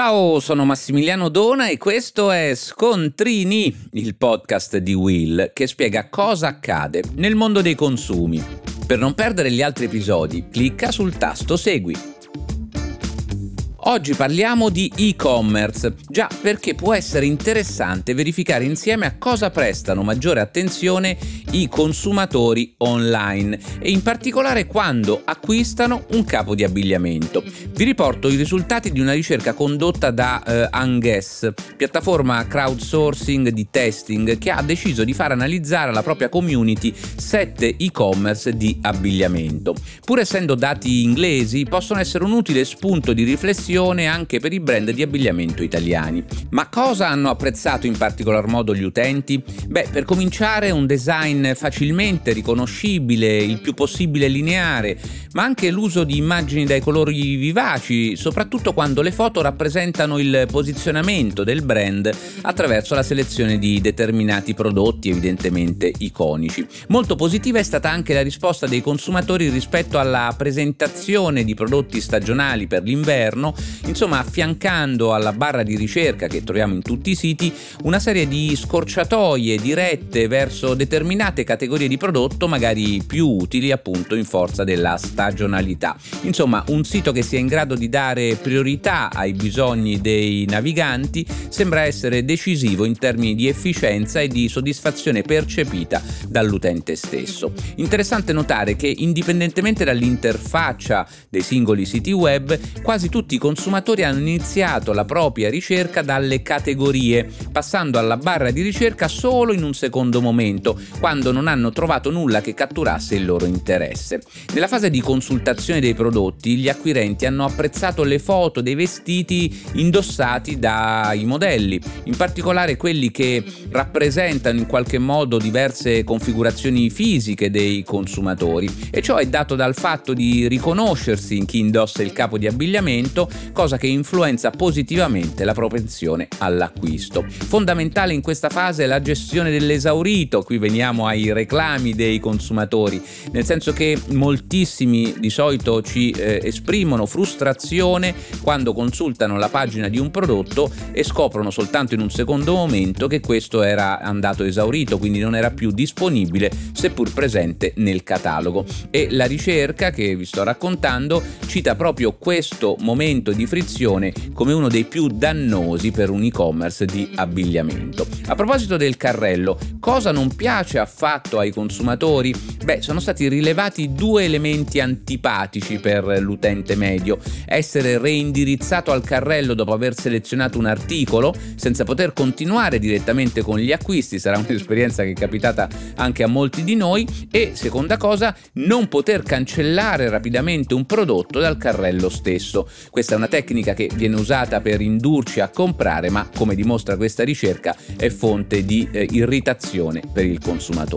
Ciao, sono Massimiliano Dona e questo è Scontrini, il podcast di Will che spiega cosa accade nel mondo dei consumi. Per non perdere gli altri episodi, clicca sul tasto Segui. Oggi parliamo di e-commerce, già perché può essere interessante verificare insieme a cosa prestano maggiore attenzione i consumatori online e in particolare quando acquistano un capo di abbigliamento. Vi riporto i risultati di una ricerca condotta da eh, Anguess, piattaforma crowdsourcing di testing che ha deciso di far analizzare alla propria community 7 e-commerce di abbigliamento. Pur essendo dati inglesi, possono essere un utile spunto di riflessione anche per i brand di abbigliamento italiani. Ma cosa hanno apprezzato in particolar modo gli utenti? Beh, per cominciare un design facilmente riconoscibile, il più possibile lineare, ma anche l'uso di immagini dai colori vivaci, soprattutto quando le foto rappresentano il posizionamento del brand attraverso la selezione di determinati prodotti evidentemente iconici. Molto positiva è stata anche la risposta dei consumatori rispetto alla presentazione di prodotti stagionali per l'inverno insomma affiancando alla barra di ricerca che troviamo in tutti i siti una serie di scorciatoie dirette verso determinate categorie di prodotto magari più utili appunto in forza della stagionalità. Insomma un sito che sia in grado di dare priorità ai bisogni dei naviganti sembra essere decisivo in termini di efficienza e di soddisfazione percepita dall'utente stesso. Interessante notare che indipendentemente dall'interfaccia dei singoli siti web, quasi tutti i consumatori hanno iniziato la propria ricerca dalle categorie, passando alla barra di ricerca solo in un secondo momento, quando non hanno trovato nulla che catturasse il loro interesse. Nella fase di consultazione dei prodotti, gli acquirenti hanno apprezzato le foto dei vestiti indossati dai modelli, in particolare quelli che rappresentano in qualche modo diverse configurazioni fisiche dei consumatori e ciò è dato dal fatto di riconoscersi in chi indossa il capo di abbigliamento cosa che influenza positivamente la propensione all'acquisto. Fondamentale in questa fase è la gestione dell'esaurito, qui veniamo ai reclami dei consumatori, nel senso che moltissimi di solito ci eh, esprimono frustrazione quando consultano la pagina di un prodotto e scoprono soltanto in un secondo momento che questo era andato esaurito, quindi non era più disponibile seppur presente nel catalogo. E la ricerca che vi sto raccontando cita proprio questo momento di frizione come uno dei più dannosi per un e-commerce di abbigliamento. A proposito del carrello, cosa non piace affatto ai consumatori? Beh, sono stati rilevati due elementi antipatici per l'utente medio. Essere reindirizzato al carrello dopo aver selezionato un articolo senza poter continuare direttamente con gli acquisti, sarà un'esperienza che è capitata anche a molti di noi, e seconda cosa, non poter cancellare rapidamente un prodotto dal carrello stesso. Questa è una tecnica che viene usata per indurci a comprare, ma come dimostra questa ricerca è fonte di eh, irritazione per il consumatore.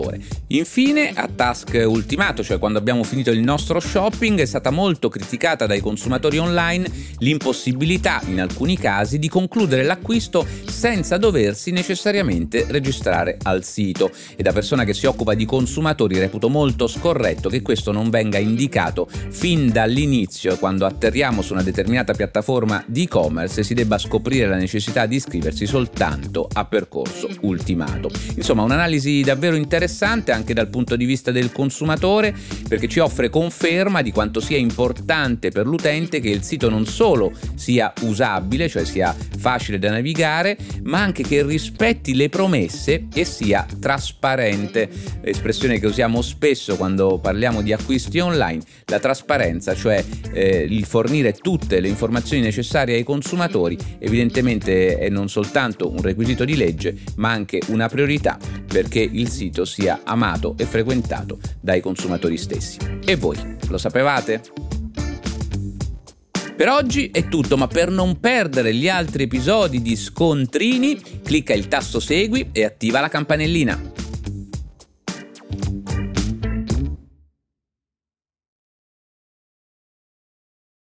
Infine, a task ultimato, cioè quando abbiamo finito il nostro shopping, è stata molto criticata dai consumatori online l'impossibilità, in alcuni casi, di concludere l'acquisto senza doversi necessariamente registrare al sito. E da persona che si occupa di consumatori reputo molto scorretto che questo non venga indicato fin dall'inizio, quando atterriamo su una determinata piattaforma di e-commerce si debba scoprire la necessità di iscriversi soltanto a percorso ultimato. Insomma, un'analisi davvero interessante anche dal punto di vista del consumatore perché ci offre conferma di quanto sia importante per l'utente che il sito non solo sia usabile, cioè sia facile da navigare, ma anche che rispetti le promesse e sia trasparente, espressione che usiamo spesso quando parliamo di acquisti online, la trasparenza, cioè eh, il fornire tutte le informazioni necessarie ai consumatori evidentemente è non soltanto un requisito di legge, ma anche una priorità perché il sito sia amato e frequentato dai consumatori stessi. E voi, lo sapevate? Per oggi è tutto, ma per non perdere gli altri episodi di Scontrini, clicca il tasto Segui e attiva la campanellina.